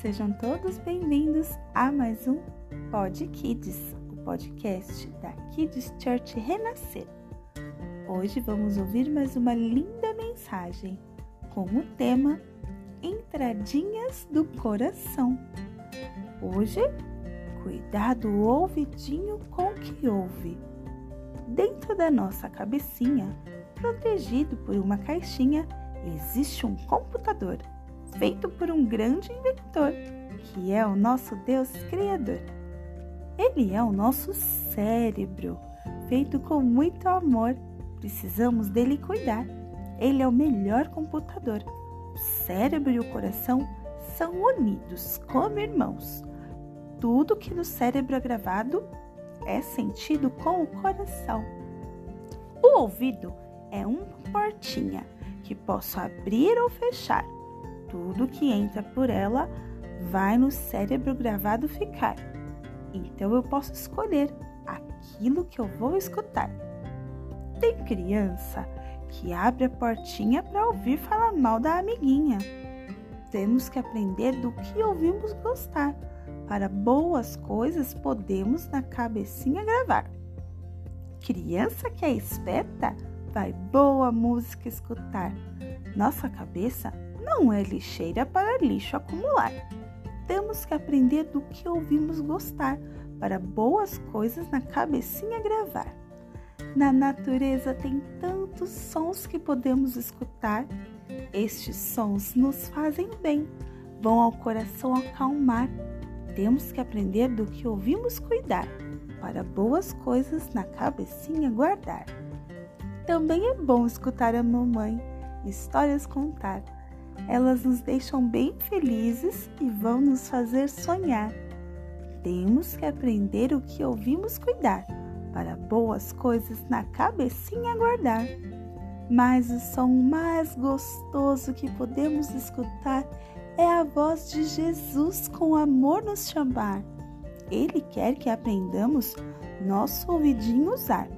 Sejam todos bem-vindos a mais um Pod Kids, o podcast da Kids Church Renascer. Hoje vamos ouvir mais uma linda mensagem com o tema Entradinhas do Coração. Hoje, cuidado ouvidinho com o que ouve. Dentro da nossa cabecinha, protegido por uma caixinha, existe um computador feito por um grande inventor, que é o nosso Deus Criador. Ele é o nosso cérebro, feito com muito amor. Precisamos dele cuidar. Ele é o melhor computador. O cérebro e o coração são unidos como irmãos. Tudo que no cérebro é gravado é sentido com o coração. O ouvido é uma portinha que posso abrir ou fechar. Tudo que entra por ela vai no cérebro gravado ficar. Então eu posso escolher aquilo que eu vou escutar. Tem criança que abre a portinha para ouvir falar mal da amiguinha. Temos que aprender do que ouvimos gostar. Para boas coisas podemos na cabecinha gravar. Criança que é esperta vai boa música escutar. Nossa cabeça não é lixeira para lixo acumular. Temos que aprender do que ouvimos gostar para boas coisas na cabecinha gravar. Na natureza tem tantos sons que podemos escutar. Estes sons nos fazem bem, vão ao coração acalmar. Temos que aprender do que ouvimos cuidar, para boas coisas na cabecinha guardar. Também é bom escutar a mamãe, histórias contar. Elas nos deixam bem felizes e vão nos fazer sonhar. Temos que aprender o que ouvimos cuidar, para boas coisas na cabecinha guardar. Mas o som mais gostoso que podemos escutar é a voz de Jesus com amor nos chamar. Ele quer que aprendamos nosso ouvidinho usar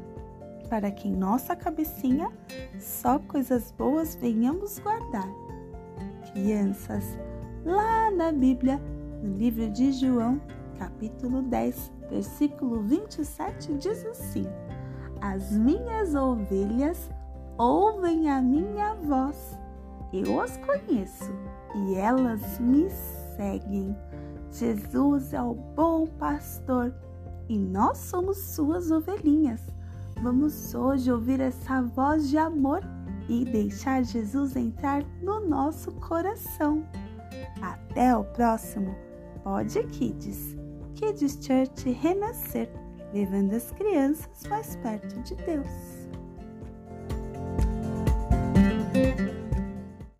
para que em nossa cabecinha só coisas boas venhamos guardar. Crianças, lá na Bíblia, no livro de João, capítulo 10, versículo 27, diz assim: As minhas ovelhas ouvem a minha voz, eu as conheço e elas me seguem. Jesus é o bom pastor e nós somos suas ovelhinhas. Vamos hoje ouvir essa voz de amor e deixar Jesus entrar no nosso coração. Até o próximo pode Kids, Kids Church Renascer, levando as crianças mais perto de Deus.